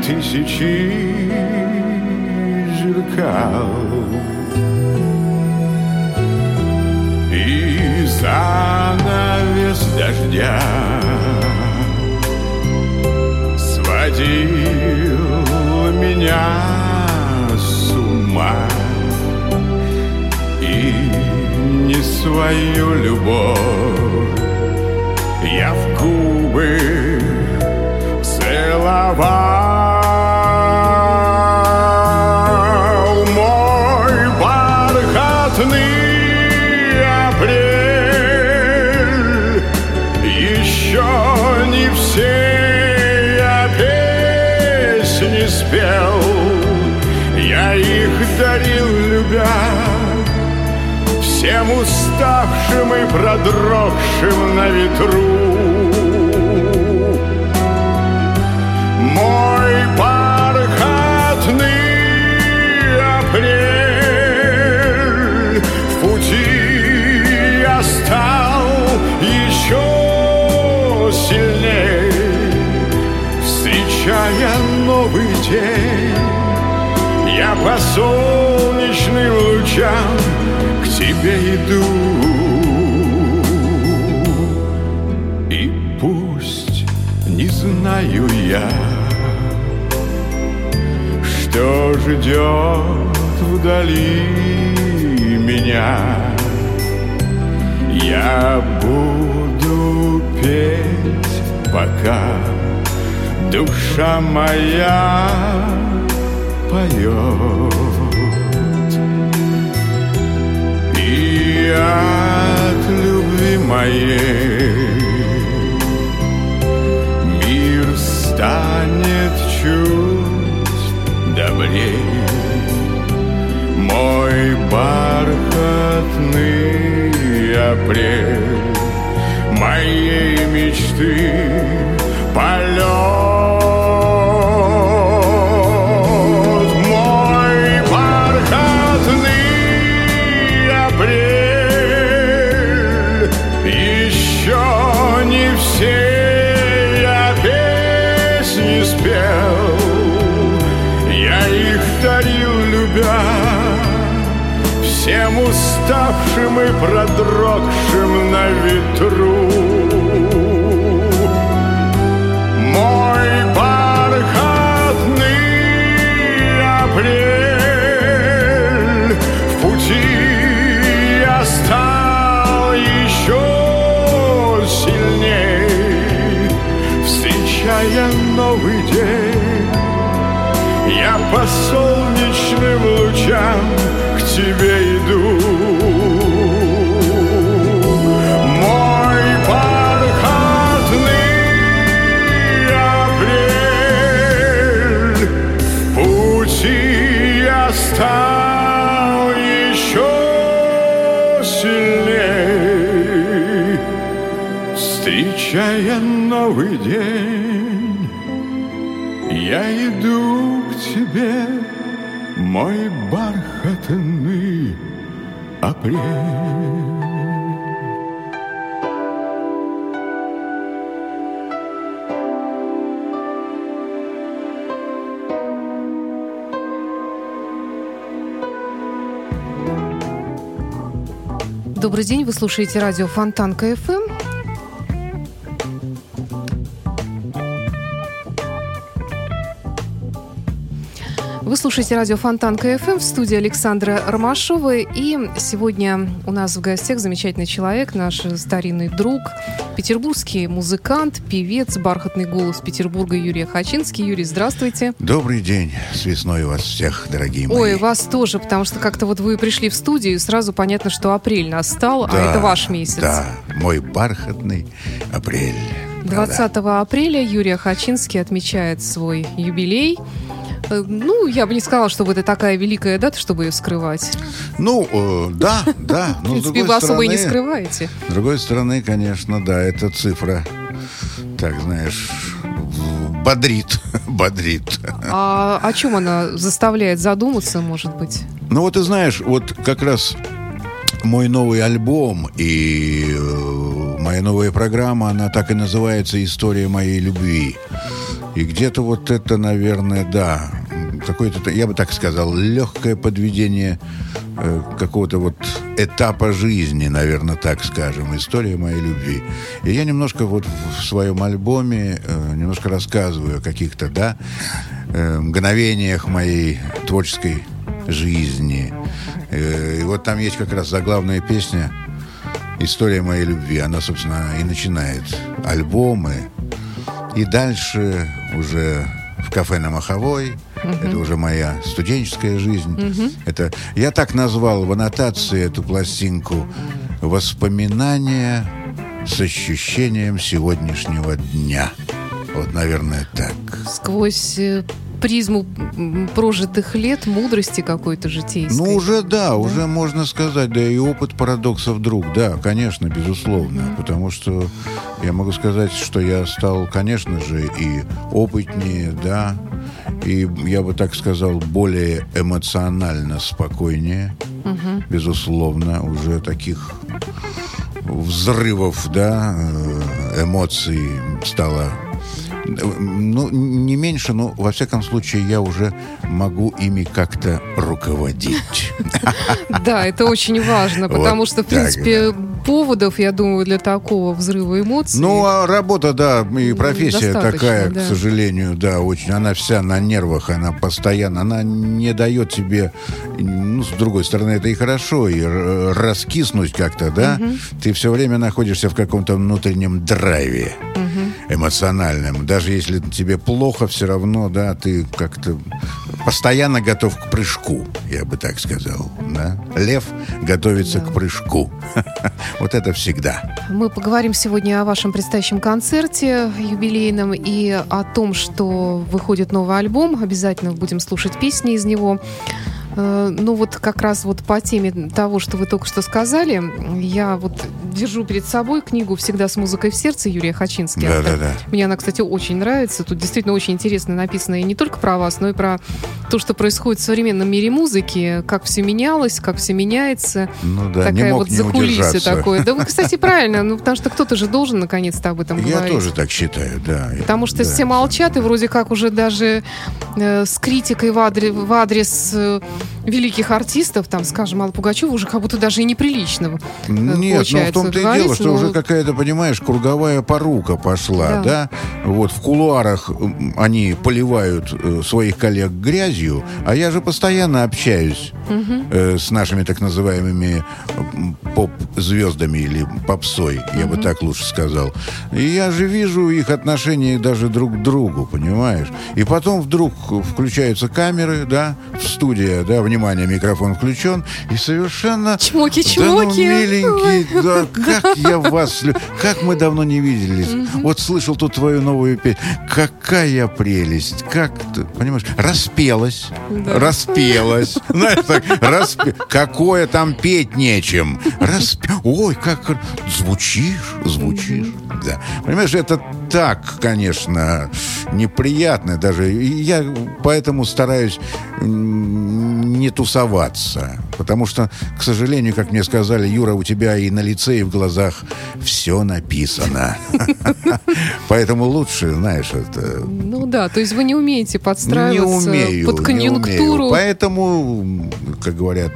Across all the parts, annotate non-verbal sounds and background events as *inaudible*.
Тысячи зеркал И занавес дождя Сводил меня с ума. И не свою любовь Я в губы Всем уставшим и продрогшим на ветру. Мой бархатный апрель В пути я стал еще сильней. Встречая новый день Я по солнечным лучам тебе иду И пусть не знаю я Что ждет вдали меня Я буду петь, пока душа моя поет. От любви моей. Мир станет чуть добрее. Мой бархатный апрель. Моей мечты полет дарил, любя Всем уставшим и продрогшим на ветру. Мой бархатный апрель В пути я стал еще сильней Встречая новый день Я по солнечным лучам к тебе иду апрель. Добрый день, вы слушаете радио Фонтанка ФМ. Слушаете радио Фонтанка ФМ в студии Александра Ромашова. И сегодня у нас в гостях замечательный человек, наш старинный друг, петербургский музыкант, певец, бархатный голос Петербурга Юрий Хачинский. Юрий, здравствуйте. Добрый день. С весной вас всех, дорогие мои. Ой, вас тоже, потому что как-то вот вы пришли в студию, и сразу понятно, что апрель настал, а это ваш месяц. Да, мой бархатный апрель. 20 апреля Юрий Хачинский отмечает свой юбилей. Ну, я бы не сказала, что это такая великая дата, чтобы ее скрывать. Ну, э, да, да. *laughs* В Но с принципе, вы особо и не скрываете. С другой стороны, конечно, да, эта цифра, так знаешь, в- бодрит, *laughs* бодрит. А о чем она заставляет задуматься, может быть? Ну вот ты знаешь, вот как раз мой новый альбом и э, моя новая программа, она так и называется «История моей любви». И где-то вот это, наверное, да, какое-то, я бы так сказал, легкое подведение э, какого-то вот этапа жизни, наверное, так скажем, история моей любви. И я немножко вот в своем альбоме э, немножко рассказываю о каких-то, да, э, мгновениях моей творческой жизни. Э, И вот там есть как раз заглавная песня «История моей любви». Она, собственно, и начинает альбомы. И дальше уже в кафе на Маховой. Это уже моя студенческая жизнь. Это я так назвал в аннотации эту пластинку «Воспоминания с ощущением сегодняшнего дня». Вот, наверное, так. Сквозь э, призму прожитых лет, мудрости какой-то житейской. Ну, уже да, уже можно сказать, да, и опыт парадоксов друг, да, конечно, безусловно, потому что я могу сказать, что я стал, конечно же, и опытнее, да, и я бы так сказал, более эмоционально спокойнее, безусловно, уже таких взрывов, да, э, эмоций стало ну, не меньше, но, во всяком случае, я уже могу ими как-то руководить. *laughs* Да, это очень важно, потому что, в принципе, поводов, я думаю, для такого взрыва эмоций. Ну, а работа, да, и профессия такая, к сожалению, да, очень. Она вся на нервах, она постоянно, она не дает тебе, ну, с другой стороны, это и хорошо, и раскиснуть как-то, да. Ты все время находишься в каком-то внутреннем драйве эмоциональном. Даже если тебе плохо, все равно, да, ты как-то постоянно готов к прыжку, я бы так сказал, да. Лев готовится к прыжку. *laughs* Вот это всегда. Мы поговорим сегодня о вашем предстоящем концерте юбилейном и о том, что выходит новый альбом. Обязательно будем слушать песни из него. Э, Ну вот как раз вот по теме того, что вы только что сказали, я вот держу перед собой книгу «Всегда с музыкой в сердце» Юрия Хачински. Да, да, да. Мне она, кстати, очень нравится. Тут действительно очень интересно написано и не только про вас, но и про то, что происходит в современном мире музыки, как все менялось, как все меняется. Ну да, Такая не мог вот не закулисье такое. Да, вы, кстати, правильно, ну потому что кто-то же должен наконец-то об этом Я говорить. тоже так считаю, да. Потому что Да. все молчат, и вроде как уже даже э, с критикой в адрес, в адрес э, великих артистов, там, скажем, Алла Пугачева, уже как будто даже и неприлично э, Нет, ну в том-то и говорить, дело, что но- уже какая-то, понимаешь, круговая порука пошла, Да. да? Вот в кулуарах они поливают э, своих коллег грязью, а я же постоянно общаюсь э, с нашими так называемыми поп-звездами или попсой, я бы так лучше сказал. И я же вижу их отношение даже друг к другу, понимаешь? И потом вдруг включаются камеры, да, студия, да, внимание, микрофон включен, и совершенно... Чмоки-чмоки. Да ну, миленький, да, *laughs* как я вас... Как мы давно не виделись. Вот слышал тут твою новую песню. Какая прелесть. Как ты, понимаешь, распелась. Да. Распелась. *laughs* Знаешь, так, распе- Какое там петь нечем. Распе... Ой, как звучишь, звучишь. Да. Понимаешь, это так, конечно, неприятно даже. И я поэтому стараюсь не тусоваться. Потому что, к сожалению, как мне сказали, Юра, у тебя и на лице, и в глазах все написано. *laughs* Поэтому лучше, знаешь, это... Ну да, то есть вы не умеете Не подстраиваться умею. под не конъюнктуру. умею. Поэтому, как говорят,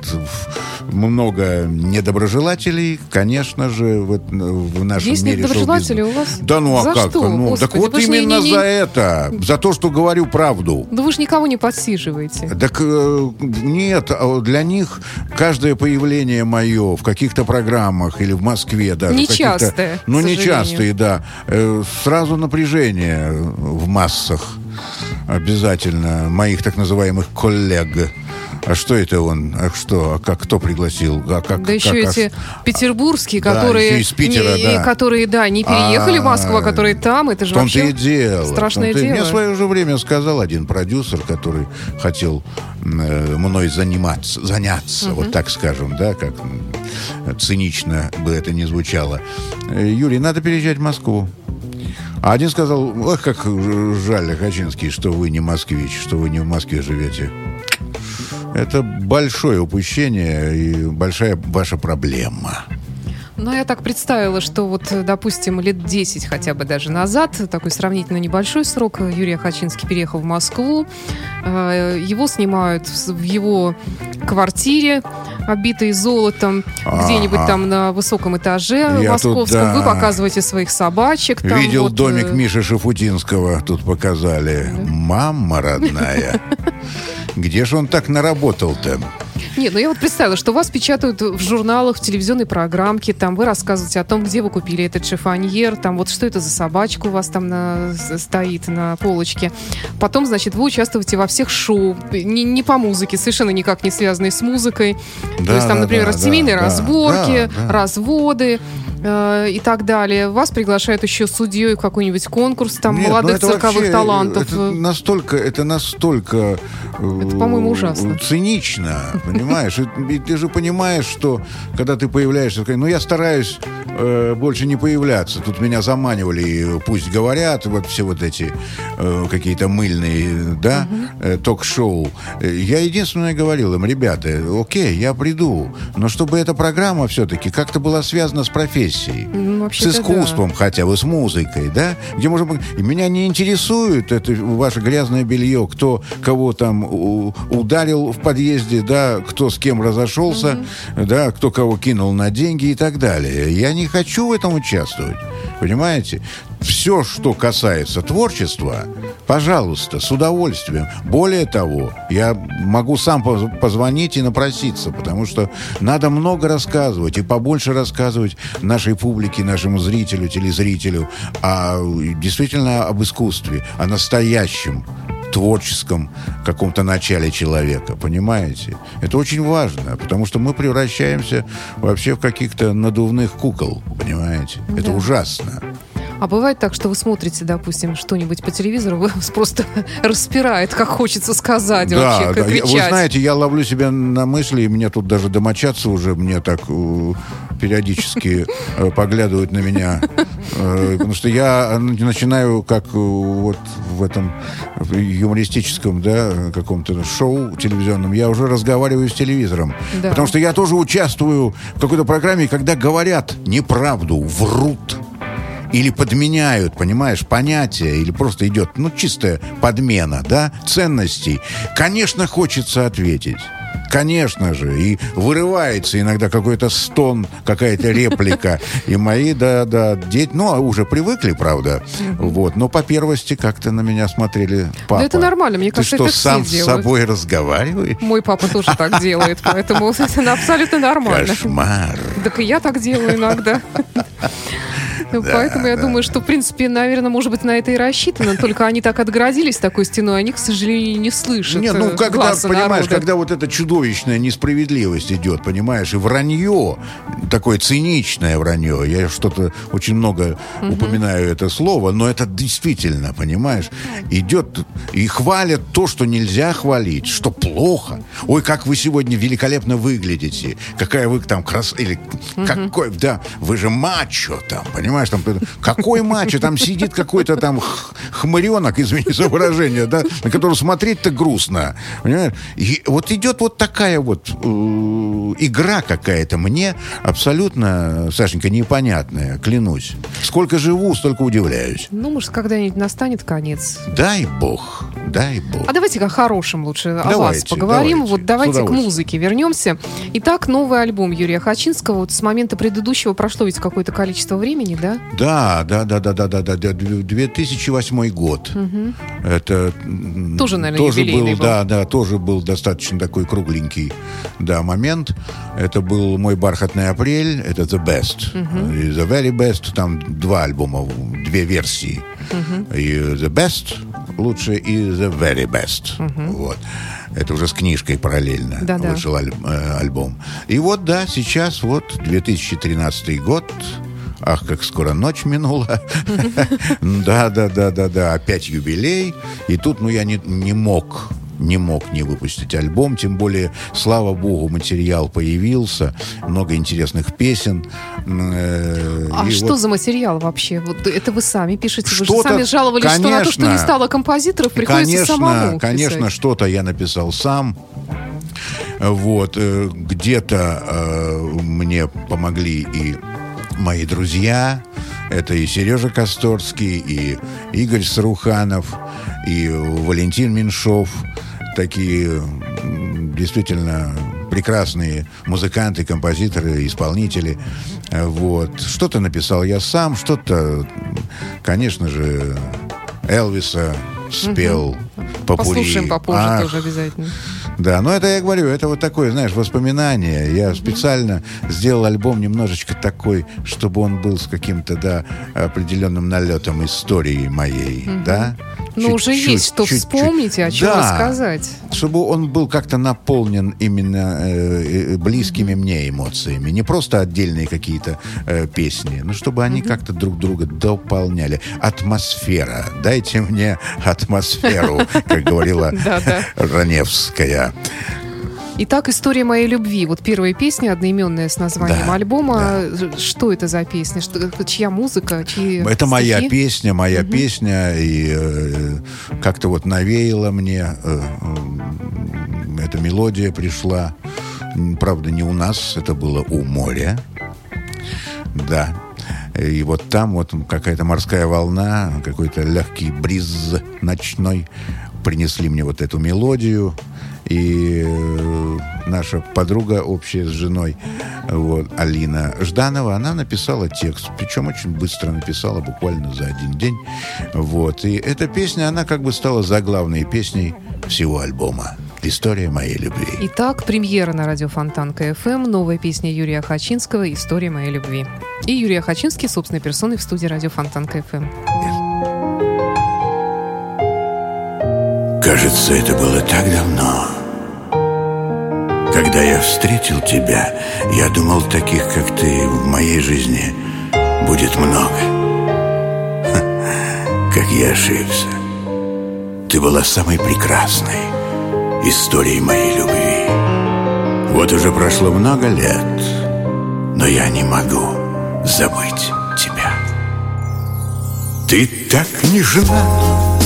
много недоброжелателей, конечно же, в, эт- в нашем Есть мире недоброжелатели шоу-бизнеса. у вас? Да ну а За как? что? Ну, так вот именно не- не- за это, за то, что говорю правду. Да вы же никого не подсиживаете. Так э, нет, а для них каждое появление мое в каких-то программах или в Москве даже. Нечастое, Ну, нечастые, да. Э, Сразу напряжение в массах. Обязательно. Моих так называемых коллег. А что это он? А что? А как? Кто пригласил? А как, Да еще как- эти петербургские, Да, которые, из Питера, не, да. которые, да, не переехали в Москву, а А, которые там, это же том-то вообще и дело. страшное дело. Мне в свое же время сказал один продюсер, который хотел э, мной заниматься, заняться, вот так скажем, да, как цинично бы это ни звучало. «Э, Юрий, надо переезжать в Москву. А один сказал, ох, как жаль, Хачинский, что вы не москвич, что вы не в Москве живете. Это большое упущение и большая ваша проблема. Ну, я так представила, что вот, допустим, лет 10 хотя бы даже назад, такой сравнительно небольшой срок, Юрий Хачинский переехал в Москву. Э, Его снимают в его квартире, обитой золотом, где-нибудь Ага. там на высоком этаже Я тут, московском. Вы да. показываете своих собачек. там Видел вот, домик э, Миши Шафутинского, тут показали. Мама родная. *laughs* Где же он так наработал-то? Нет, ну я вот представила, что вас печатают в журналах, в телевизионной программке, там вы рассказываете о том, где вы купили этот шифоньер, там вот что это за собачка у вас там на- стоит на полочке. Потом, значит, вы участвуете во всех шоу, не, не по музыке, совершенно никак не связанные с музыкой. То Да, есть там, да, например, да, семейные да, разборки, да, да. разводы э, и так далее. Вас приглашают еще судьей какой-нибудь конкурс там Нет, ну молодых это цирковых вообще, талантов. Это настолько, это настолько... э, Это, по-моему, ужасно. Цинично, понимаешь? И, ты же понимаешь, что когда ты появляешься, ну я стараюсь э, больше не появляться. Тут меня заманивали, пусть говорят, вот все вот эти э, какие-то мыльные, да, э, ток-шоу. Я единственное говорил им, ребята, окей, я приду, но чтобы эта программа все-таки как-то была связана с профессией. Ну, С вообще-то да. искусством хотя бы, с музыкой, да? Где можно... И меня не интересует это ваше грязное белье, кто кого там ударил в подъезде, да, кто с кем разошелся, да, кто кого кинул на деньги и так далее. Я не хочу в этом участвовать, понимаете? Все, что касается творчества, пожалуйста, с удовольствием. Более того, я могу сам поз- позвонить и напроситься, потому что надо много рассказывать и побольше рассказывать нашей публике, нашему зрителю, телезрителю, о, действительно об искусстве, о настоящем творческом каком-то начале человека, понимаете? Это очень важно, потому что мы превращаемся вообще в каких-то надувных кукол, понимаете? Это Да. ужасно. А бывает так, что вы смотрите, допустим, что-нибудь по телевизору, *laughs* вы вас просто распирает, как хочется сказать вообще, да. Я- кричать. Вы знаете, я ловлю себя на мысли, и мне тут даже домочадцы уже мне так периодически э, поглядывают на меня. Э, Потому что я начинаю, как э, вот в этом юмористическом, да, каком-то шоу телевизионном, я уже разговариваю с телевизором. Да. Потому что я тоже участвую в какой-то программе, когда говорят неправду, врут. Или подменяют, понимаешь, понятия, или просто идет, ну, чистая подмена, да, ценностей. Конечно, хочется ответить. Конечно же. И вырывается иногда какой-то стон, какая-то реплика. И мои, да, да, дети, ну, а уже привыкли, правда. Вот. Но по первости как-то на меня смотрели папа. это нормально, мне Ты кажется, что, это все сам с собой разговариваешь? Мой папа тоже так делает, поэтому *laughs* это абсолютно нормально. Кошмар. Так и я так делаю иногда. *laughs* Поэтому я думаю, что, в принципе, наверное, может быть, на это и рассчитано. Только они так отгородились такой стеной, они, к сожалению, не слышат Не, ну э, когда, понимаешь, народа. когда вот эта чудовищная несправедливость идет, понимаешь, и вранье, такое циничное вранье, я что-то очень много упоминаю это слово, но это действительно, понимаешь, идет и хвалят то, что нельзя хвалить, что плохо. Ой, как вы сегодня великолепно выглядите, какая вы там крас... Или какой, да, вы же мачо там, понимаешь, там, какой мачо, там сидит какой-то там хмыренок, извини за выражение, да, на которого смотреть-то грустно, понимаешь? И вот идет вот такая вот э, игра какая-то мне абсолютно, Сашенька, непонятная, клянусь. Сколько живу, столько удивляюсь. Ну, может, когда-нибудь настанет конец. Дай бог. дай бог. А давайте о хорошем лучше о вас Давайте, поговорим. давайте, вот давайте к музыке вернемся. Итак, новый альбом Юрия Хачинского. Вот с момента предыдущего прошло ведь какое-то количество времени, да? да? Да, да, да, да, да, да, да, да 2008 год. Угу. Это тоже, наверное, тоже был, был, да, да, тоже был достаточно такой кругленький, да, момент. Это был мой бархатный апрель, это The Best, угу. The Very Best, там два альбома, две версии, угу. и The Best лучше и The Very Best, угу. вот. Это уже с книжкой параллельно да, вышел. Аль- э, альбом. И вот, да, сейчас вот 2013 год, Ах, как скоро ночь минула. Да, да, да, да, да. Опять юбилей. И тут, ну, я не, не мог не мог не выпустить альбом, тем более, слава богу, материал появился, много интересных песен. Э, А и что вот за материал вообще? Вот это вы сами пишете. Вы же сами жаловались, что на то, что не конечно. стало композиторов, приходится конечно, самому Конечно, писать. что-то я написал сам. Вот, э, где-то э, мне помогли и мои друзья. Это и Сережа Косторский, и Игорь Саруханов, и Валентин Меньшов. Такие действительно прекрасные музыканты, композиторы, исполнители. Вот. Что-то написал я сам, что-то, конечно же, Элвиса спел попури. Послушаем попозже Ах, тоже обязательно. да, но это я говорю, это вот такое, знаешь, воспоминание. Я специально сделал альбом немножечко такой, чтобы он был с каким-то, да, определенным налетом истории моей, да. Ну, уже есть что чуть-чуть. вспомнить и о чем Да. рассказать. Чтобы он был как-то наполнен именно э, э, близкими мне эмоциями. Не просто отдельные какие-то э, песни, но чтобы они как-то друг друга дополняли. Атмосфера. Дайте мне атмосферу, *laughs* как говорила. Раневская. Итак, история моей любви. Вот первая песня, одноименная с названием Да, альбома. Что это за песня? Что, чья музыка? Чьи Это моя стихи? песня, моя песня, и э, как-то вот навеяла мне. э, э, эта мелодия пришла, правда, не у нас, это было у моря. Да. И вот там вот какая-то морская волна, какой-то легкий бриз ночной принесли мне вот эту мелодию. И э, наша подруга общая с женой, вот, Алина Жданова, она написала текст. Причем очень быстро написала, буквально за один день. Вот. И эта песня, она как бы стала заглавной песней всего альбома. История моей любви. Итак, премьера на радио Фонтанка FM, новая песня Юрия Охочинского «История моей любви». И Юрий Охочинский собственной персоной в студии радио Фонтанка FM. Кажется, это было так давно. Когда я встретил тебя, я думал, таких, как ты, в моей жизни будет много. *laughs* Как я ошибся. Ты была самой прекрасной историей моей любви. Вот уже прошло много лет, но я не могу забыть. Ты так нежна,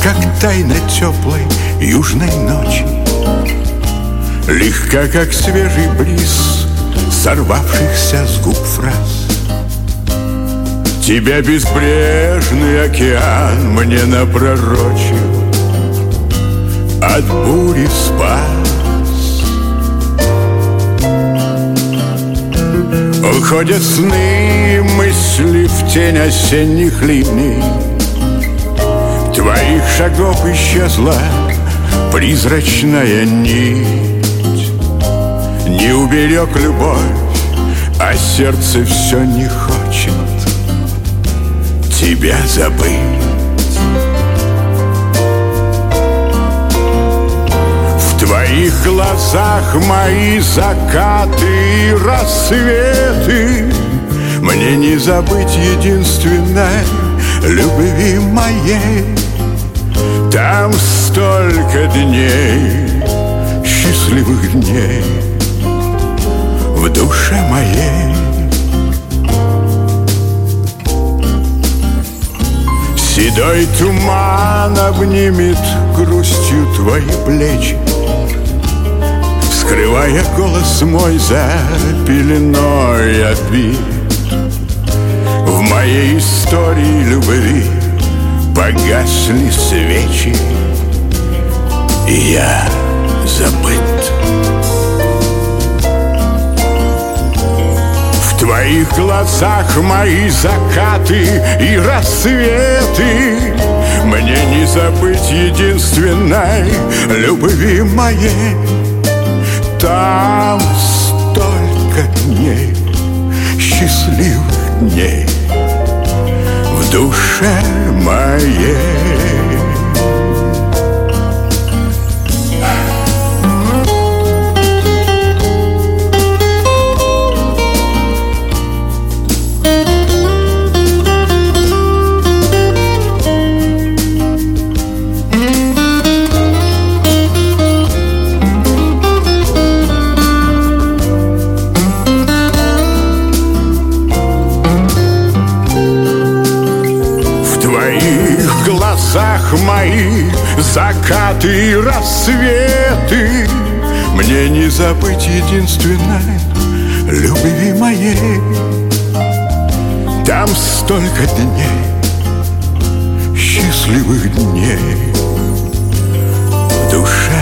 как тайна теплой южной ночи. Легка, как свежий бриз, сорвавшихся с губ фраз. Тебя безбрежный океан мне напророчил. От бури спас. Уходят сны и мысли в тень осенних ливней Твоих шагов исчезла призрачная нить. Не уберег любовь, а сердце все не хочет Тебя забыть. В твоих глазах мои закаты и рассветы. Мне не забыть единственной любви моей Там столько дней, счастливых дней В душе моей. Седой туман обнимет грустью твои плечи Скрывая голос мой за пеленой обид. В моей истории любви погасли свечи и я забыт. В твоих глазах мои закаты и рассветы. Мне не забыть единственной любви моей. Там столько дней, счастливых дней душе моей закаты и рассветы. Мне не забыть единственной любви моей. Там столько дней, счастливых дней В душе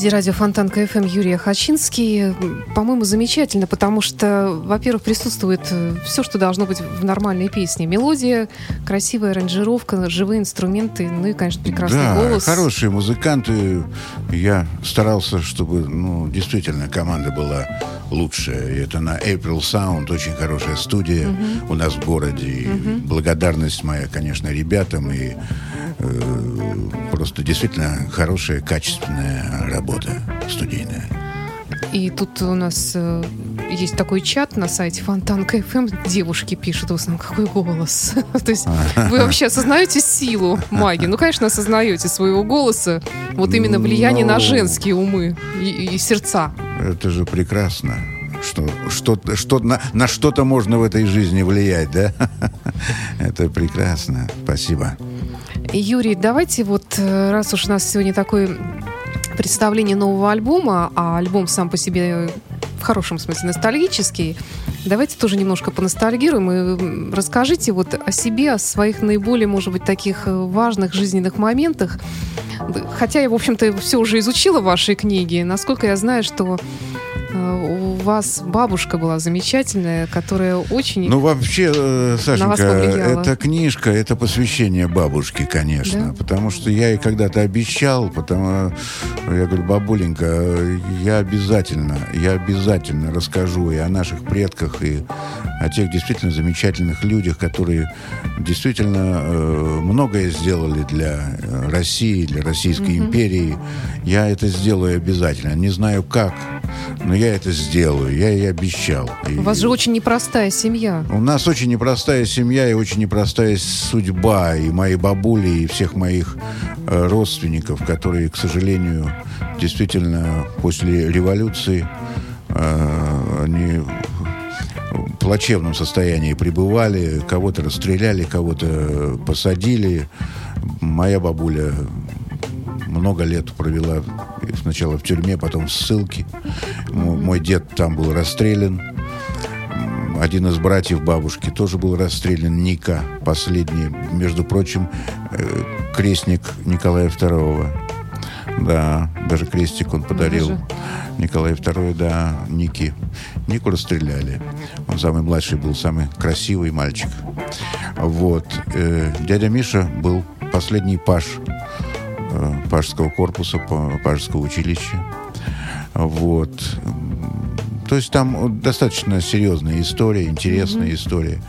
студии радио Фонтан КФМ Юрия Хачинский. По-моему, замечательно, потому что, во-первых, присутствует э, все, что должно быть в нормальной песне. Мелодия, красивая аранжировка, живые инструменты, ну и, конечно, прекрасный да, голос. хорошие музыканты. Я старался, чтобы, ну, действительно, команда была лучшая. И это на April Sound, очень хорошая студия угу. у нас в городе. Угу. благодарность моя, конечно, ребятам и э, просто действительно хорошая, качественная работа студийная. И тут у нас э, есть такой чат на сайте Фонтан КФМ. Девушки пишут в основном, какой голос. *laughs* То есть вы *laughs* вообще осознаете силу магии? Ну, конечно, осознаете своего голоса. Вот именно влияние на ну. женские умы и, и сердца. Это же прекрасно что, что, что на, на что-то можно в этой жизни влиять, да? *laughs* Это прекрасно. Спасибо. Юрий, давайте вот, э, раз уж у нас сегодня такое представление нового альбома, а альбом сам по себе в хорошем смысле ностальгический, давайте тоже немножко поностальгируем и расскажите вот о себе, о своих наиболее, может быть, таких э, важных жизненных моментах. Хотя я, в общем-то, все уже изучила в вашей книге. Насколько я знаю, что у вас бабушка была замечательная, которая очень Ну, вообще, э, Сашенька, эта книжка, это посвящение бабушке, конечно. Да? Потому что я ей когда-то обещал, потому я говорю, бабуленька, я обязательно, я обязательно расскажу и о наших предках, и о тех действительно замечательных людях, которые действительно э, многое сделали для России, для Российской mm-hmm. империи. Я это сделаю обязательно. Не знаю как, но я это сделаю, я ей обещал. У вас же очень непростая семья. У нас очень непростая семья и очень непростая судьба. И моей бабули, и всех моих э, родственников, которые, к сожалению, действительно после революции э, они в плачевном состоянии пребывали. Кого-то расстреляли, кого-то посадили. Моя бабуля много лет провела сначала в тюрьме, потом в ссылке. Мой дед там был расстрелян. Один из братьев бабушки тоже был расстрелян, Ника, последний, между прочим, э, крестник Николая II. Да, даже крестик он подарил. Даже. Николай II, да, Ники. Нику расстреляли. Он самый младший был, самый красивый мальчик. Вот. Э, дядя Миша был последний паш пажского корпуса, пажского училища. Вот. То есть там достаточно серьезная история, интересная mm-hmm. история.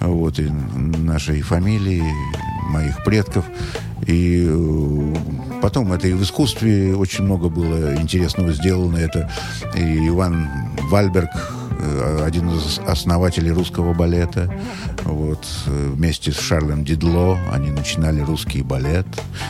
Вот, и нашей фамилии, моих предков. И э, потом это и в искусстве очень много было интересного сделано. Это и Иван Вальберг, э, один из основателей русского балета. Вот, э, вместе с Шарлем Дидло они начинали русский балет.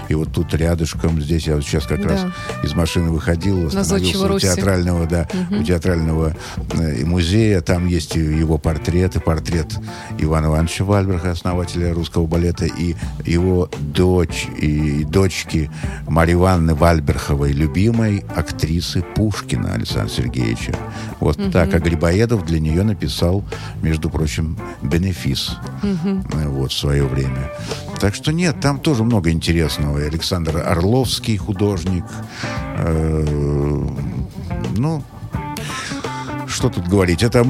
И вот тут рядышком, здесь я вот сейчас как Да. раз из машины выходил, остановился у театрального, да, у театрального э, музея. Там есть и его портреты, портрет Ивана Ивановича Вальберга, основателя русского балета, и его дочь, и дочки Марьи Ивановны Вальберховой, любимой актрисы Пушкина Александра Сергеевича. Вот так. А Грибоедов для нее написал, между прочим, «Бенефис» э, вот, в свое время. Так что нет, там тоже много интересного. Александр Орловский художник. Э, ну, что тут говорить? Это,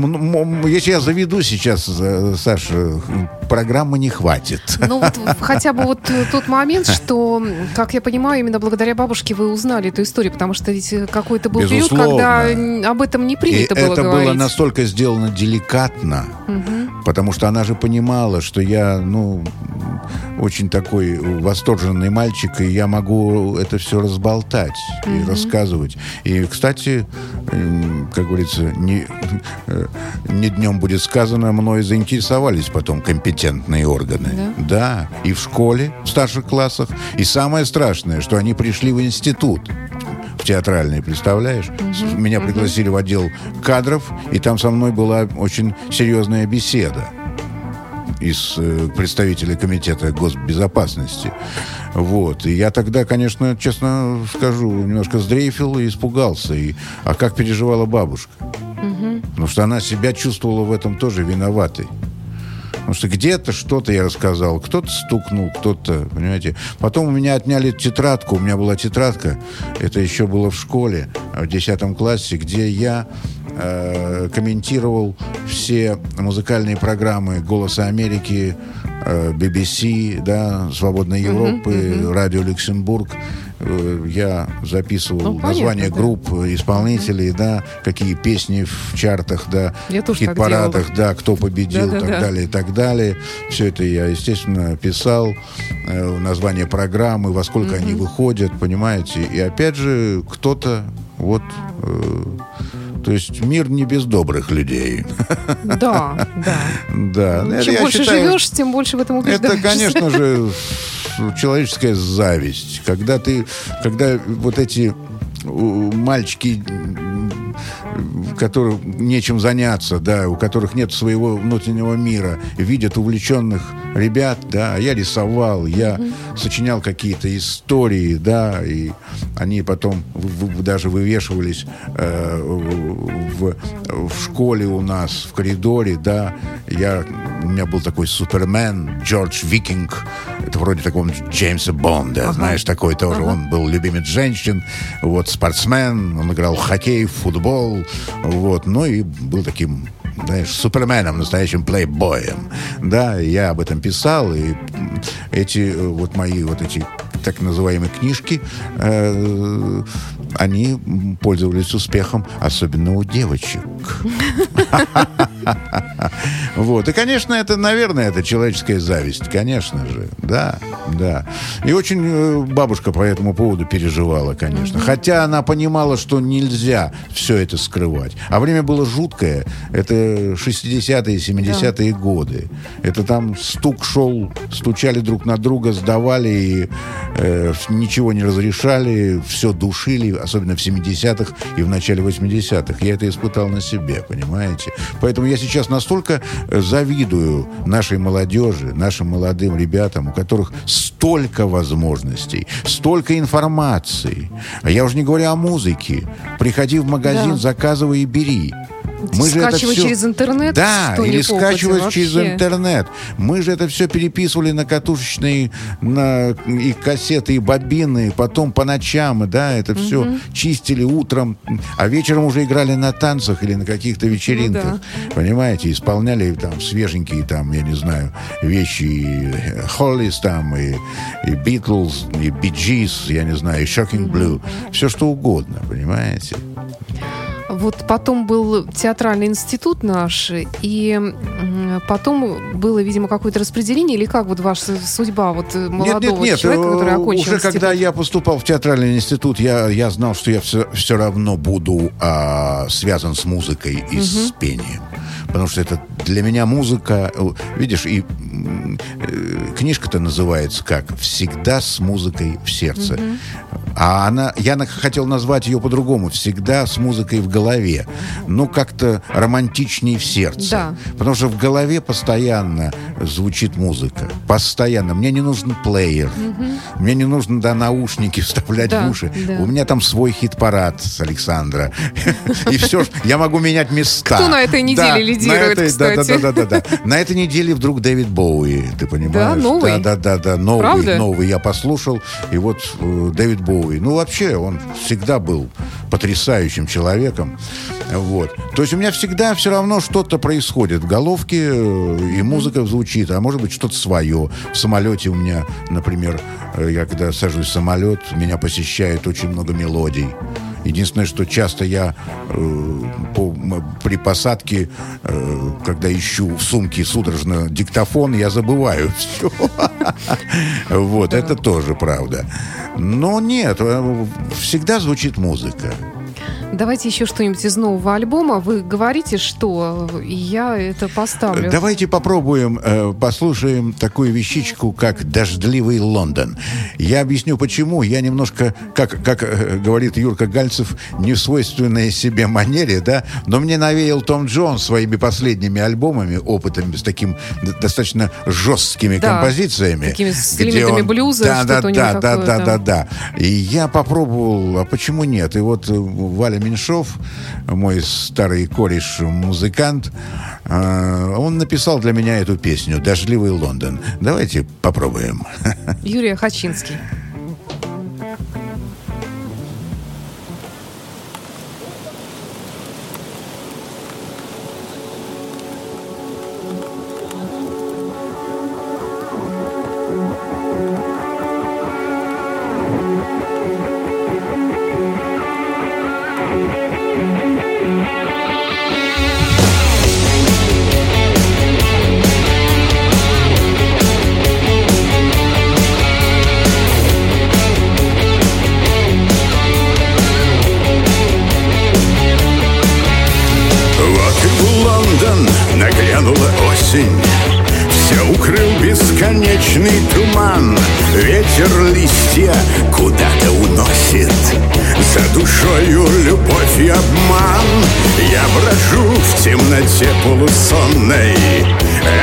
если я заведу сейчас, э, Саша, программы не хватит. Ну вот хотя бы вот э, тот момент, что, как я понимаю, именно благодаря бабушке вы узнали эту историю, потому что ведь э, какой-то был период, когда об этом не И принято было это говорить. было настолько сделано деликатно, потому что она же понимала, что я, ну, очень такой восторженный мальчик, и я могу это все разболтать и рассказывать. И, кстати, как говорится, не, э, не днем будет сказано, мной заинтересовались потом компетентные органы. Да, и в школе, в старших классах. И самое страшное, что они пришли в институт в театральный, представляешь? С- Меня пригласили в отдел кадров, и там со мной была очень серьезная беседа из э, представителей комитета госбезопасности. Вот. И я тогда, конечно, честно скажу, немножко сдрейфил и испугался. И, а как переживала бабушка? Потому что она себя чувствовала в этом тоже виноватой. Потому что где-то что-то я рассказал, кто-то стукнул, кто-то, понимаете. Потом у меня отняли тетрадку, у меня была тетрадка, это еще было в школе, в 10 классе, где я э, комментировал все музыкальные программы «Голоса Америки», э, BBC, да, «Свободной Европы», «Радио Люксембург». Э, Я записывал Ну, понятно, названия да. групп, э, исполнителей, да, какие песни в чартах, да, Я в хит-парадах, да, кто победил, Да-да-да. так далее, и так далее. Все это я, естественно, писал, э, название программы, во сколько они выходят, понимаете. И опять же, кто-то вот... э, то есть мир не без добрых людей. Да, да. *laughs* Да. Это, Чем я больше считаю, живешь, тем больше в этом убеждаешься. это, конечно же, *laughs* человеческая зависть. Когда ты, когда вот эти мальчики, м, которым нечем заняться, да, у которых нет своего внутреннего мира, видят увлеченных ребят, да, я рисовал, я сочинял какие-то истории, да, и они потом в- в- даже вывешивались э, в, в школе у нас, в коридоре, да, я, у меня был такой супермен, Джордж Викинг, это вроде такого Джеймса Бонда, знаешь, такой тоже, он был любимец женщин, вот, спортсмен, он играл в хоккей, в футбол, вот, ну и был таким знаешь, суперменом, настоящим плейбоем. Да, я об этом писал, и эти э, вот мои вот эти так называемые книжки, э, они пользовались успехом, особенно у девочек. *laughs* Вот. И, конечно, это, наверное, это человеческая зависть. Конечно же. Да, да. И очень э, бабушка по этому поводу переживала, конечно. Хотя она понимала, что нельзя все это скрывать. А время было жуткое. Это 60-е, 70-е годы. Это там стук шел, стучали друг на друга, сдавали и э, ничего не разрешали, все душили, особенно в 70-х и в начале 80-х. Я это испытал на себе, понимаете? Поэтому я сейчас настолько э, завидую нашей молодежи, нашим молодым ребятам, у которых столько возможностей, столько информации. А я уже не говорю о музыке. Приходи в магазин, Да. заказывай и бери. Мы же это всё- через интернет, Да, или скачивать через вообще. интернет. Мы же это все переписывали на катушечные на, и кассеты, и бобины, потом по ночам, да, это все чистили утром, а вечером уже играли на танцах или на каких-то вечеринках. Ну Понимаете, исполняли там свеженькие, там, я не знаю, вещи и Холлис там, и, и Битлз, и Би Джис, я не знаю, и Shocking Blue. Все что угодно, понимаете? Вот потом был театральный институт наш, и Потом было, видимо, какое-то распределение, или как вот ваша судьба вот молодого нет, нет, человека, который э, окончил Уже институт? когда я поступал в театральный институт, я, я знал, что я все, все равно буду а, связан с музыкой и с пением. Потому что это для меня музыка... э, Видишь, и э, книжка-то называется как «Всегда с музыкой в сердце». А она, я хотел назвать ее по-другому. «Всегда с музыкой в голове». Ну, как-то романтичнее в сердце. Да. Потому что в голове постоянно звучит музыка. Постоянно. Мне не нужен плеер. Мне не нужно, да, наушники *laughs* вставлять Да, в уши. да. У меня там свой хит-парад с Александра. *laughs* И все, я могу менять места. Кто на этой неделе лидирует, на этой- да, да, кстати? да, да, да, да. На этой неделе вдруг Дэвид Боуи, ты понимаешь? новый? Да, да, да, да, новый, Правда? новый. Я послушал, и вот э, Дэвид Боуи. Ну, вообще, он всегда был потрясающим человеком. Вот. То есть у меня всегда все равно что-то происходит в головке, э, и музыка звучит, а может быть что-то свое. В самолете у меня, например, э, я когда сажусь в самолет, меня посещает очень много мелодий. Единственное, что часто я э, при посадке, э, когда ищу в сумке судорожно диктофон, я забываю *laughs* все. Вот, это тоже правда. Но нет, э, всегда звучит музыка. Давайте еще что-нибудь из нового альбома. Вы говорите, что я это поставлю. Давайте попробуем, э, послушаем такую вещичку, как «Дождливый Лондон». Я объясню, почему. Я немножко, как, как э, говорит Юрка Гальцев, не в свойственной себе манере, да, но мне навеял Том Джонс своими последними альбомами, опытами с таким достаточно жесткими Да, композициями. такими с где элементами он- блюза, да, да, да, да, да, да, да. И я попробовал, а почему нет? И вот э, Валя Меньшов, мой старый кореш, музыкант, э, он написал для меня эту песню «Дождливый Лондон». Давайте попробуем. *laughs* Юрий Хачинский. Любовь и обман. Я брожу в темноте полусонной.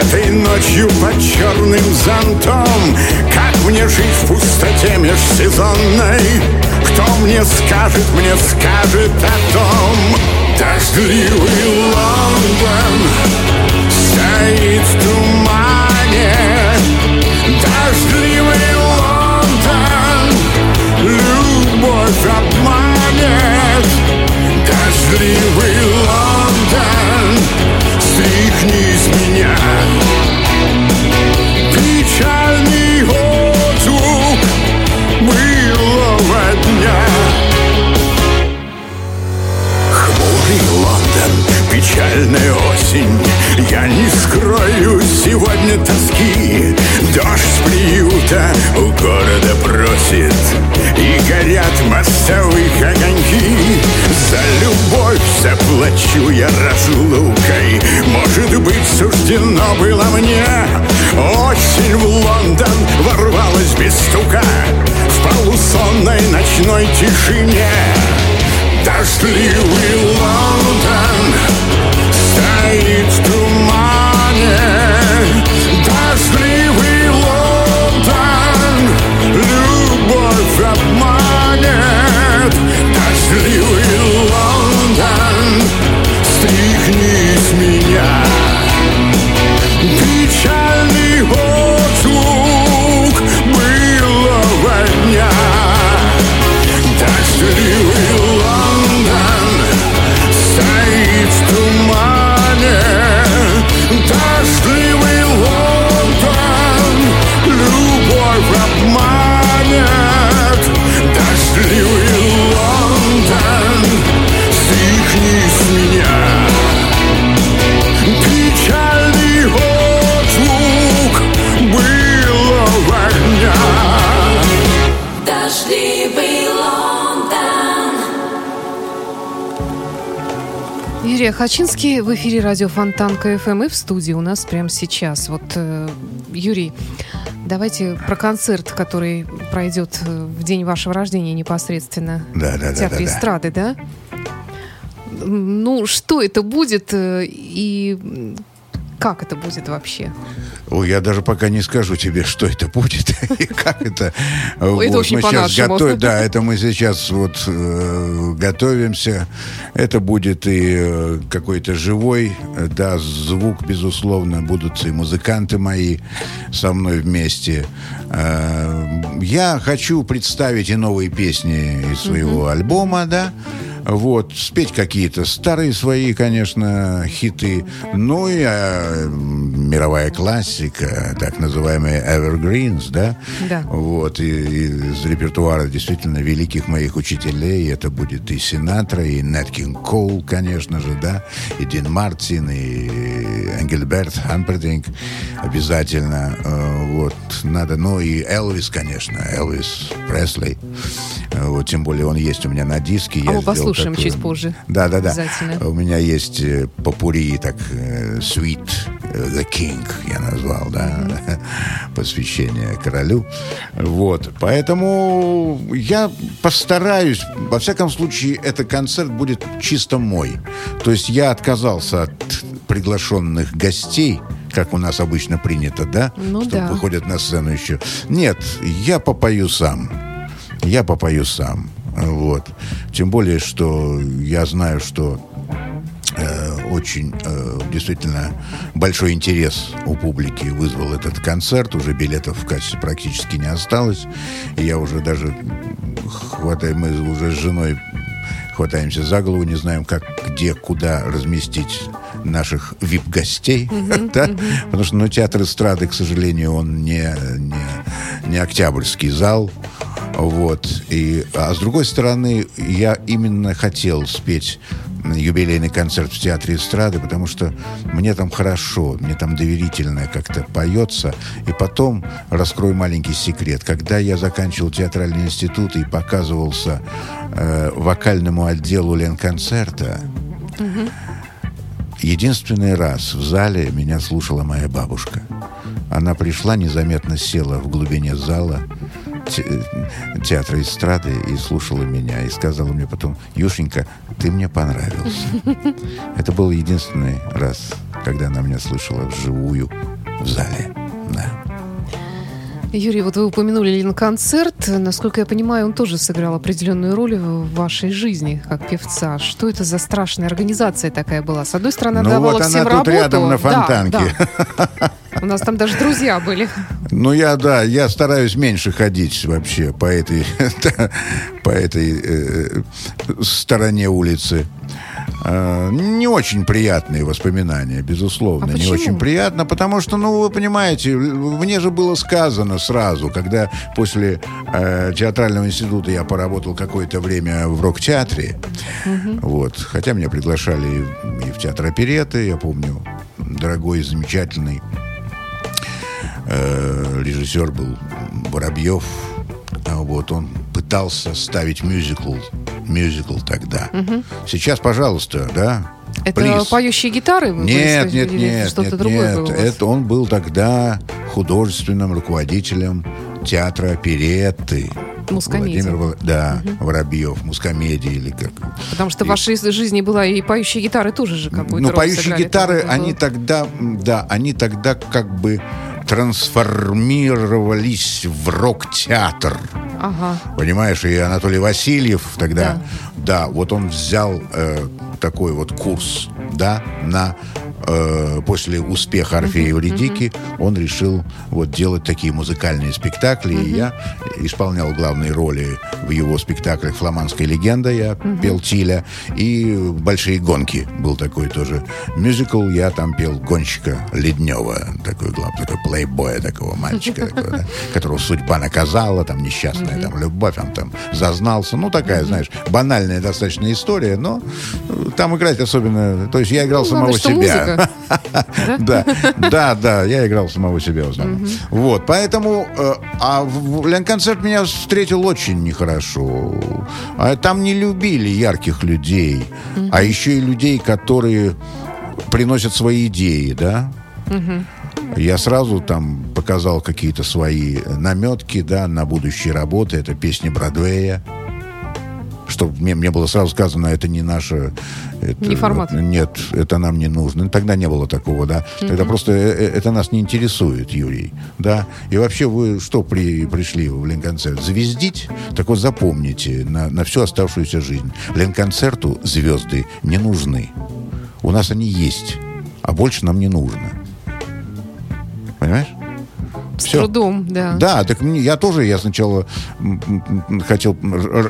Этой ночью под черным зонтом. Как мне жить в пустоте межсезонной? Кто мне скажет, мне скажет о том. Дождливый Лондон стоит в тумане. Дождливый Лондон. Любовь обманет Дождливый Лондон печальная осень Я не скрою сегодня тоски. Дождь приюта у города просит И горят мостовых огоньки. За любовь заплачу я разлукой. Может быть, суждено было мне? Осень в Лондон ворвалась без стука. В полусонной ночной тишине. Дождливый Лондон стоит в тумане. Дождливый Хачинский в эфире радио Фонтан КФМ и в студии у нас прямо сейчас. Вот, э, Юрий, давайте про концерт, который пройдет э, в день вашего рождения непосредственно Да, да, в да, Театре да, да. эстрады, да? Ну, что это будет э, и как это будет вообще? Ой, я даже пока не скажу тебе, что это будет *laughs* и как это. Это Вот, очень мы сейчас готовим, да, это мы сейчас вот э, готовимся. Это будет и э, какой-то живой, э, да, звук, безусловно, будут и музыканты мои со мной вместе. Э, я хочу представить и новые песни из своего альбома, да. Вот, спеть какие-то старые свои, конечно, хиты. Ну и э, мировая классика, так называемые evergreens, да? Да. Вот, и, и из репертуара действительно великих моих учителей. Это будет и Синатра, и Нэт Кинг Коул, конечно же, да? И Дин Мартин, и Энгельберт Хампердинг обязательно. Э, Вот, надо, ну и Элвис, конечно, Элвис Пресли. Э, Вот, тем более он есть у меня на диске. А мы Я сделал послушаем такую- чуть позже. Да, да, да. Обязательно. У меня есть э, попури, так, Sweet The King я назвал, да, *laughs* посвящение королю. Вот, поэтому я постараюсь, во всяком случае, этот концерт будет чисто мой. То есть я отказался от приглашенных гостей, как у нас обычно принято, да, Ну что да. выходят на сцену еще. Нет, я попою сам. Я попою сам. Вот. Тем более, что я знаю, что э, очень э, действительно большой интерес у публики вызвал этот концерт. Уже билетов в кассе практически не осталось. И я уже даже хватаю, мы уже с женой хватаемся за голову, не знаем, как, где, куда разместить наших вип-гостей, да? потому что ну, театр эстрады, к сожалению, он не, не, не октябрьский зал, вот, и, а с другой стороны, я именно хотел спеть юбилейный концерт в театре эстрады, потому что мне там хорошо, мне там доверительно как-то поется. И потом раскрою маленький секрет. Когда я заканчивал театральный институт и показывался э, вокальному отделу Ленконцерта, единственный раз в зале меня слушала моя бабушка. Она пришла, незаметно села в глубине зала те- театра эстрады и слушала меня. И сказала мне потом, Юшенька, ты мне понравился. *laughs* Это был единственный раз, когда она меня слышала вживую в зале. Да. Юрий, вот вы упомянули Лин-концерт. Насколько я понимаю, он тоже сыграл определенную роль в вашей жизни как певца. Что это за страшная организация такая была? С одной стороны, она Ну давала вот она всем тут работу. рядом на Да, Фонтанке. да. *laughs* У нас там даже друзья были. Ну, я, да, я стараюсь меньше ходить вообще по этой, *laughs* по этой э, стороне улицы. Э, не очень приятные воспоминания, безусловно. А не очень приятно, потому что, ну, вы понимаете, мне же было сказано сразу, когда после э, театрального института я поработал какое-то время в рок-театре. Вот. Хотя меня приглашали и в театр опереты, я помню, дорогой, замечательный э, режиссер был Воробьев. А Вот он пытался ставить мюзикл, мюзикл тогда. Сейчас, пожалуйста, да. Это Please. поющие гитары? вы Нет, нет, нет, Что-то нет, другое нет. было? Это он был тогда художественным руководителем театра оперетты. Владимир да, Воробьев, мускомедии или как. Потому что в И- вашей жизни была и поющие гитары тоже же какую-то Ну, поющие гитары, они было. тогда, да, они тогда как бы трансформировались в рок-театр. Ага. Понимаешь, и Анатолий Васильев тогда, да, вот он взял э, такой вот курс, да, на э, после успеха Орфея и Евредики он решил вот делать такие музыкальные спектакли. И я исполнял главные роли в его спектаклях «Фламандская легенда», я пел Тиля, и «Большие гонки» был такой тоже мюзикл. Я там пел гонщика Леднева, такой главный, такой плейбоя такого мальчика, *laughs* такого, да, которого судьба наказала, там несчастная там любовь, он там зазнался. Ну, такая, знаешь, банальная достаточно история, но э, там играть особенно... То есть я играл Ну, самого себя. музыка. *laughs* Да, да, да, я играл самого себя в основном. Вот, поэтому, э, а Ленконцерт меня встретил очень нехорошо. А там не любили ярких людей, а еще и людей, которые приносят свои идеи, да? Я сразу там показал какие-то свои наметки, да, на будущие работы. Это песни Бродвея. Что мне, мне было сразу сказано, это не наша... это- Не формат. Нет, это нам не нужно. Тогда не было такого, да. Тогда просто э, э, это нас не интересует, Юрий. Да. И вообще вы что при, пришли в Ленконцерт? Звездить? Так вот запомните на, на всю оставшуюся жизнь. Ленконцерту звезды не нужны. У нас они есть, а больше нам не нужно. Понимаешь? С Всё. трудом, да. Да, так я тоже, я сначала хотел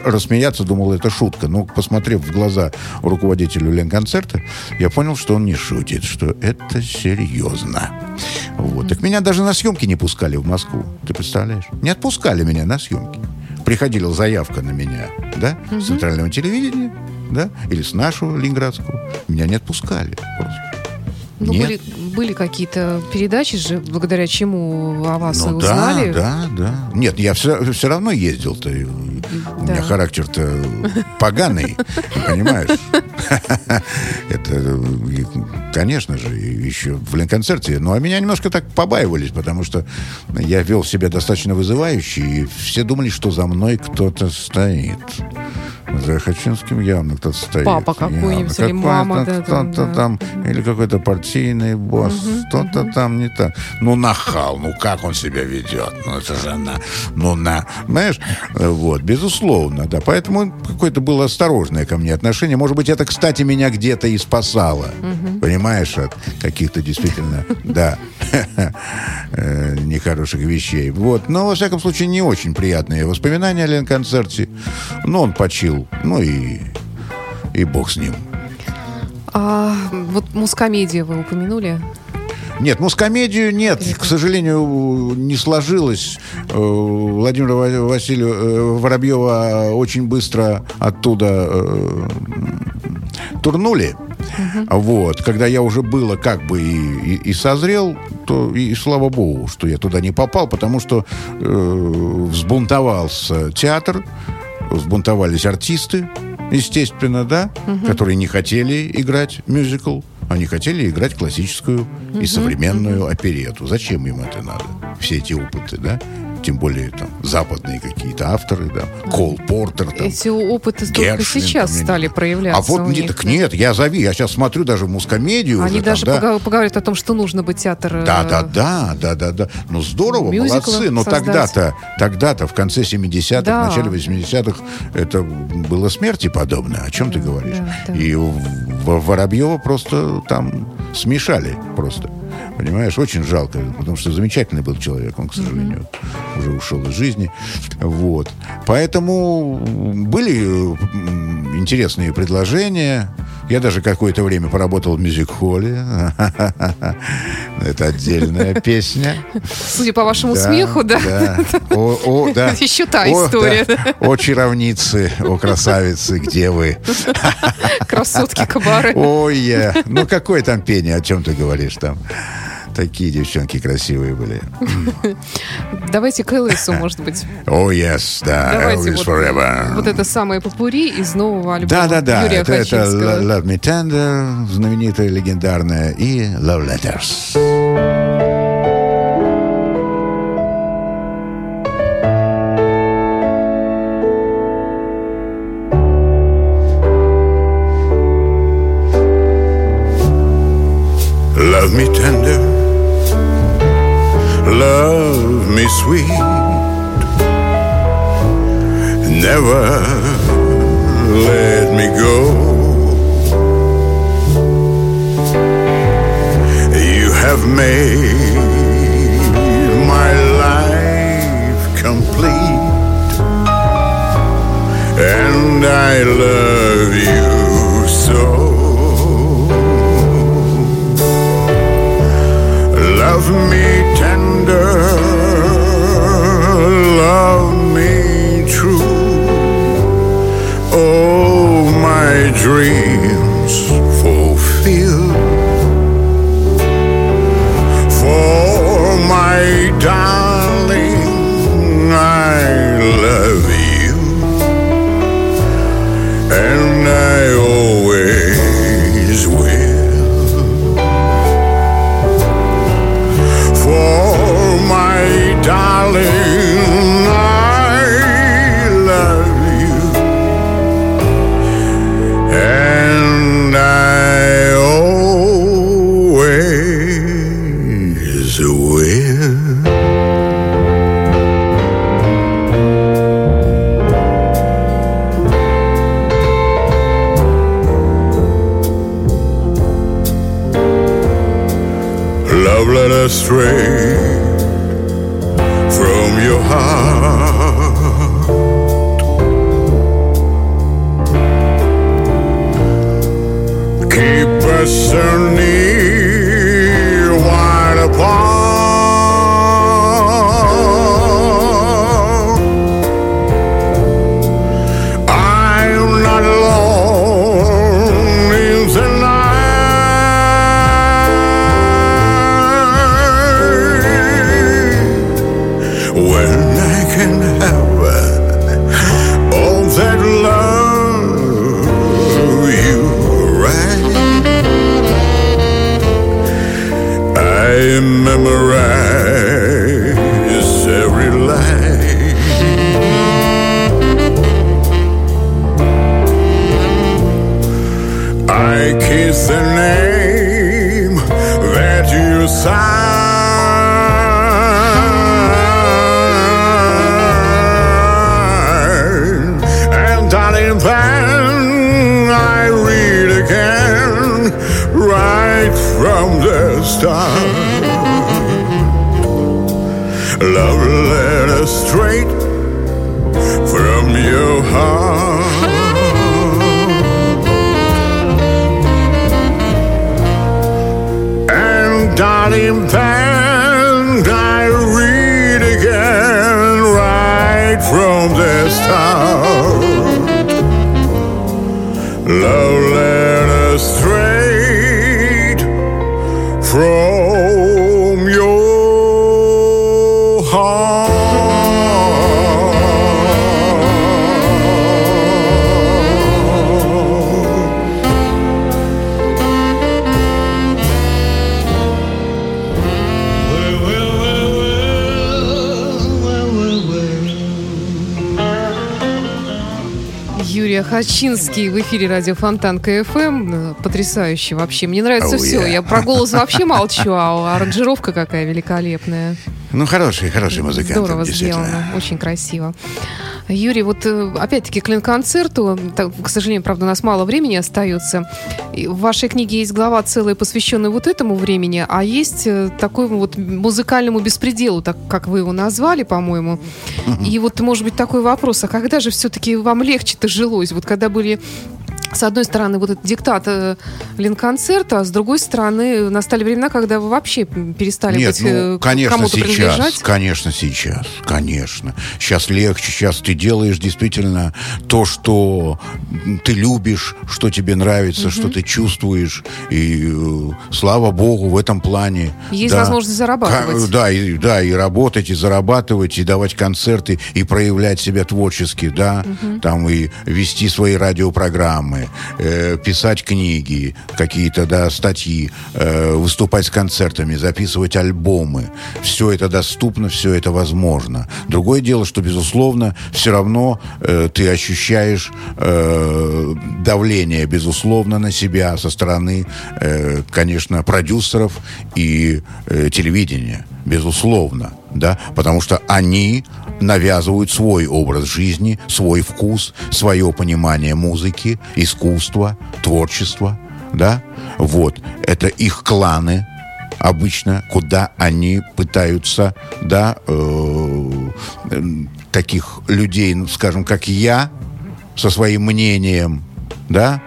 рассмеяться, думал, это шутка. Но, посмотрев в глаза руководителю Ленконцерта, я понял, что он не шутит, что это серьезно. Вот. Так меня даже на съемки не пускали в Москву. Ты представляешь? Не отпускали меня на съемки. Приходила заявка на меня, да, с центрального телевидения, да, или с нашего ленинградского. Меня не отпускали просто. Ну, Нет. были, были какие-то передачи же, благодаря чему о вас Ну узнали. да, да, да. Нет, я все, все равно ездил-то. и У меня Да. характер-то поганый, понимаешь? Это, конечно же, еще в Ленконцерте. Ну, а меня немножко так побаивались, потому что я вел себя достаточно вызывающе, и все думали, что за мной кто-то стоит. За Хачинским явно кто-то стоит. Папа какой-нибудь или мама, да, там, кто-то да. там, или какой-то партийный босс, что-то там не так. Ну, нахал, ну как он себя ведет? Ну, это же она, ну, на, знаешь, э, вот, безусловно, да. Поэтому какое-то было осторожное ко мне отношение. Может быть, это, кстати, меня где-то и спасало, понимаешь, от каких-то действительно, да, *laughs* э, нехороших вещей. Вот, но, во всяком случае, не очень приятные воспоминания о Ленконцерте. Но он почил, ну и, и бог с ним. А вот мускомедию вы упомянули. Нет, мускомедию нет, к сожалению, не сложилось. Э, Владимира Ва- Василию э, Воробьева очень быстро оттуда э, турнули. Вот, когда я уже было как бы и, и- и созрел, то и, слава богу, что я туда не попал, потому что э, взбунтовался театр, взбунтовались артисты, естественно, да, которые не хотели играть мюзикл. Они хотели играть классическую и современную оперету. Зачем им это надо? Все эти опыты, да? Тем более там западные какие-то авторы, да, Кол Портер, там, Эти опыты только сейчас там, стали проявляться А вот у не- них. так нет, я зови, я сейчас смотрю даже мускомедию. Они уже там, даже да. пога- поговорят о том, что нужно бы театр... э, Да, да, да, да, да, да. Ну здорово, молодцы. Но создать. тогда-то, тогда-то, в конце 70-х, Да. в начале 80-х, это было смерти подобное. О чем ты говоришь? да, да. И Воробьева просто там смешали просто. Понимаешь, очень жалко, потому что замечательный был человек, он, к сожалению, уже ушел из жизни. Вот. Поэтому были интересные предложения. Я даже какое-то время поработал в мюзик-холле. Это отдельная *laughs* песня. Судя по вашему смеху, да. О, да. *laughs* Еще та О, история. да. О, чаровницы, о, красавицы, где вы? Красотки кабары. Ой. Ну, какое там пение, о чем ты говоришь там? Такие девчонки красивые были. *laughs* Давайте к Элвису, может быть. О, *laughs* yes, да, Давайте Elvis вот, Forever. вот это самое попури из нового альбома Да, да, да. Юрия Это, это. Love Me Tender, знаменитая, легендарная, и Love Letters. Love me tender, love me sweet. Never let me go. You have made my life complete, and I love you so. Хачинский в эфире радио Фонтан КФМ. Потрясающе вообще. Мне нравится Oh, все. yeah. Я про голос вообще молчу, а аранжировка какая великолепная. Ну, хороший, хороший музыкант. Здорово сделано, очень красиво. Юрий, вот э, опять-таки к концерту, к сожалению, правда, у нас мало времени остается. В вашей книге есть глава целая, посвященная вот этому времени, а есть э, такой вот музыкальному беспределу, так как вы его назвали, по-моему. И вот, может быть, такой вопрос, а когда же все-таки вам легче-то жилось? Вот когда были с одной стороны, вот этот диктат э, Ленконцерта, а с другой стороны, настали времена, когда вы вообще перестали Нет, быть э, ну, конечно, кому-то сейчас, принадлежать. конечно, сейчас, конечно. Сейчас легче, сейчас ты делаешь действительно то, что ты любишь, что тебе нравится, что ты чувствуешь. И э, слава богу, в этом плане. Есть да. возможность зарабатывать. Да, и, да, и работать, и зарабатывать, и давать концерты, и проявлять себя творчески, да, там и вести свои радиопрограммы, э, писать книги, какие-то, да, статьи, э, выступать с концертами, записывать альбомы. Все это доступно, все это возможно. Другое дело, что, безусловно, все равно э, ты ощущаешь давление, безусловно, на себя со стороны, конечно, продюсеров и телевидения, безусловно, да, потому что они навязывают свой образ жизни, свой вкус, свое понимание музыки, искусства, творчества, да, вот, это их кланы, обычно, куда они пытаются, да, э, э, таких людей, ну, скажем, как я, со своим мнением, да,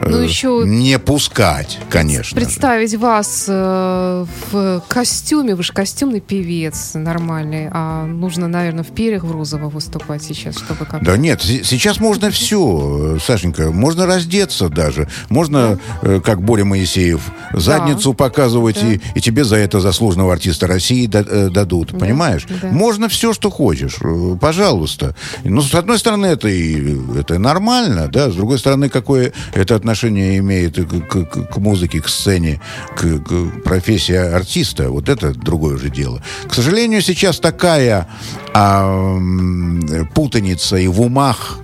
Ну, э, еще не пускать, конечно. же. Представить вас э, в костюме, вы же костюмный певец нормальный, а нужно, наверное, в перьях в розово выступать сейчас, чтобы как Да нет, се- сейчас можно все, Сашенька, можно раздеться даже, можно, э, как Боря Моисеев, задницу показывать, и, и тебе за это заслуженного артиста России да- э, дадут, понимаешь? да. Можно все, что хочешь, э, пожалуйста. Ну, с одной стороны, это и это нормально, да, с другой стороны, какое это отношение имеет к, к- к- музыке, к сцене, к, к профессии артиста, вот это другое же дело. К сожалению, сейчас такая а, путаница и в умах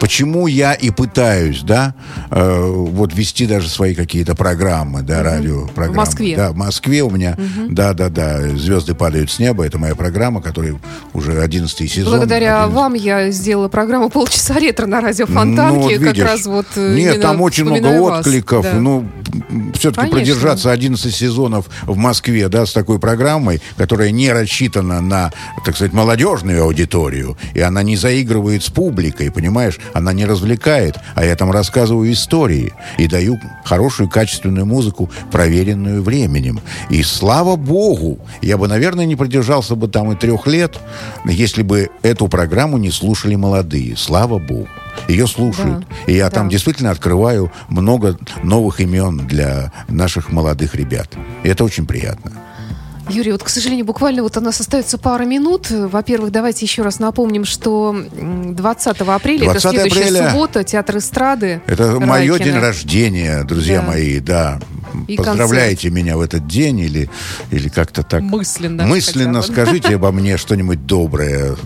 почему я и пытаюсь, да, э, вот вести даже свои какие-то программы, да, радиопрограммы. Москве. Да, в Москве у меня, да, да, да, «Звезды падают с неба», это моя программа, которая уже 11 сезон. Благодаря 11. вам я сделала программу «Полчаса ретро» на радио Ну, Фонтанки. вот как видишь. раз вот э, Нет, там очень много вас. откликов. Да. Ну, все-таки Конечно. продержаться 11 сезонов в Москве, да, с такой программой, которая не рассчитана на, так сказать, молодежную аудиторию, и она не заигрывает с публикой, понимаешь? Она не развлекает, а я там рассказываю истории и даю хорошую, качественную музыку, проверенную временем. И слава богу, я бы, наверное, не продержался бы там и трех лет, если бы эту программу не слушали молодые. Слава богу. Ее слушают. Да, И я да. там действительно открываю много новых имен для наших молодых ребят. И это очень приятно. Юрий, вот, к сожалению, буквально вот у нас остается пара минут. Во-первых, давайте еще раз напомним, что м, 20 апреля, 20 это следующая апреля. суббота, театр эстрады. Это мое Райкина. день рождения, друзья Да. мои, да. И Поздравляйте меня в этот день или, или как-то так. Мысленно Мысленно скажите обо мне что-нибудь доброе.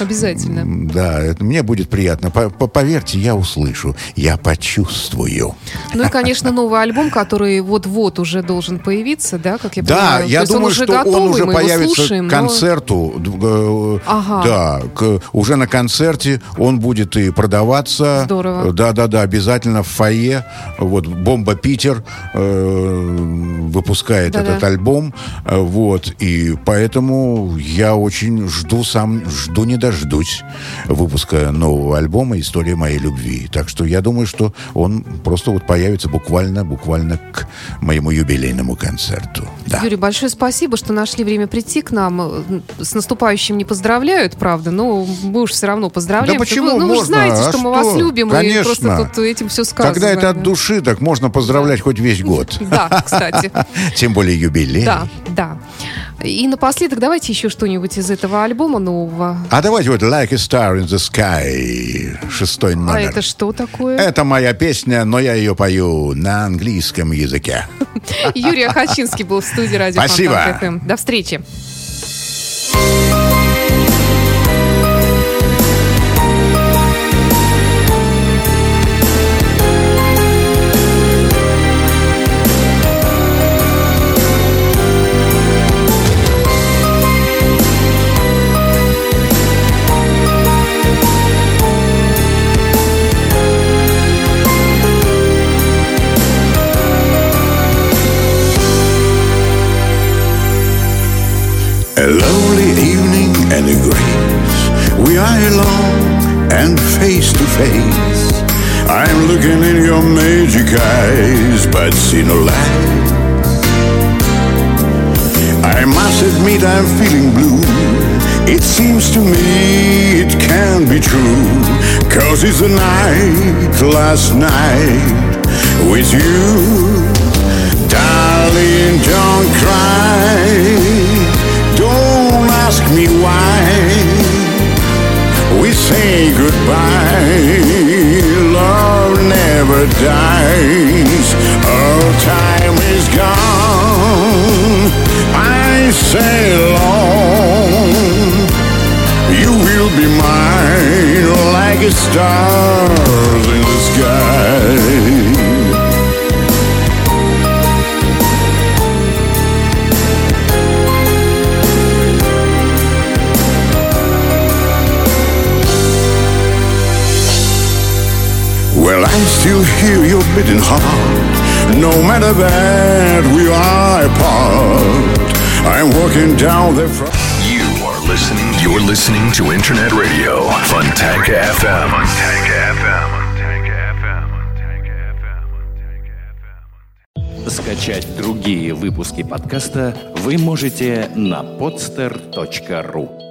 Обязательно. Да, это, мне будет приятно. По- по- Поверьте, я услышу, я почувствую. Ну и, конечно, новый альбом, который вот-вот уже должен появиться, да, как я Да, понимаю. То я он думаю, уже что готовый, он уже появится слушаем, к но- концерту. д- э, Ага. Да, к- уже на концерте он будет и продаваться. Здорово. Да, да, да, обязательно в фойе. Вот Бомба Питер э, выпускает Да-да. этот альбом. Э, Вот, и поэтому я очень жду сам, жду не дождусь выпуска нового альбома «История моей любви». Так что я думаю, что он просто вот появится буквально, буквально к моему юбилейному концерту. Да. Юрий, большое спасибо, что нашли время прийти к нам. С наступающим не поздравляют, правда, но мы уж все равно поздравляем. Да почему? Вы, ну, вы же Можно. знаете, А что мы что? вас любим, Конечно. и просто тут этим все сказано. Когда это от души, так можно поздравлять хоть весь год. Да, кстати. *laughs* Тем более юбилей. Да, да. И напоследок давайте еще что-нибудь из этого альбома нового. А давайте вот Like a Star in the Sky, шестой А номер. это что такое? Это моя песня, но я ее пою на английском языке. *laughs* Юрий Ахачинский был в студии радио Спасибо. До встречи. Face to face. I'm looking in your magic eyes, but see no light. I must admit I'm feeling blue. It seems to me it can't be true. Cause it's the night, last night with you. Darling, don't cry. Don't ask me why. Say goodbye. Love never dies. Our time is gone. I say long. You will be mine like a stars in the sky. I still hear your beating heart. No matter that we are apart. I'm walking down the front. You are listening. You're listening to Internet Radio, Funtanka FM. Funtanka FM. Скачать другие выпуски подкаста вы можете на podster.ru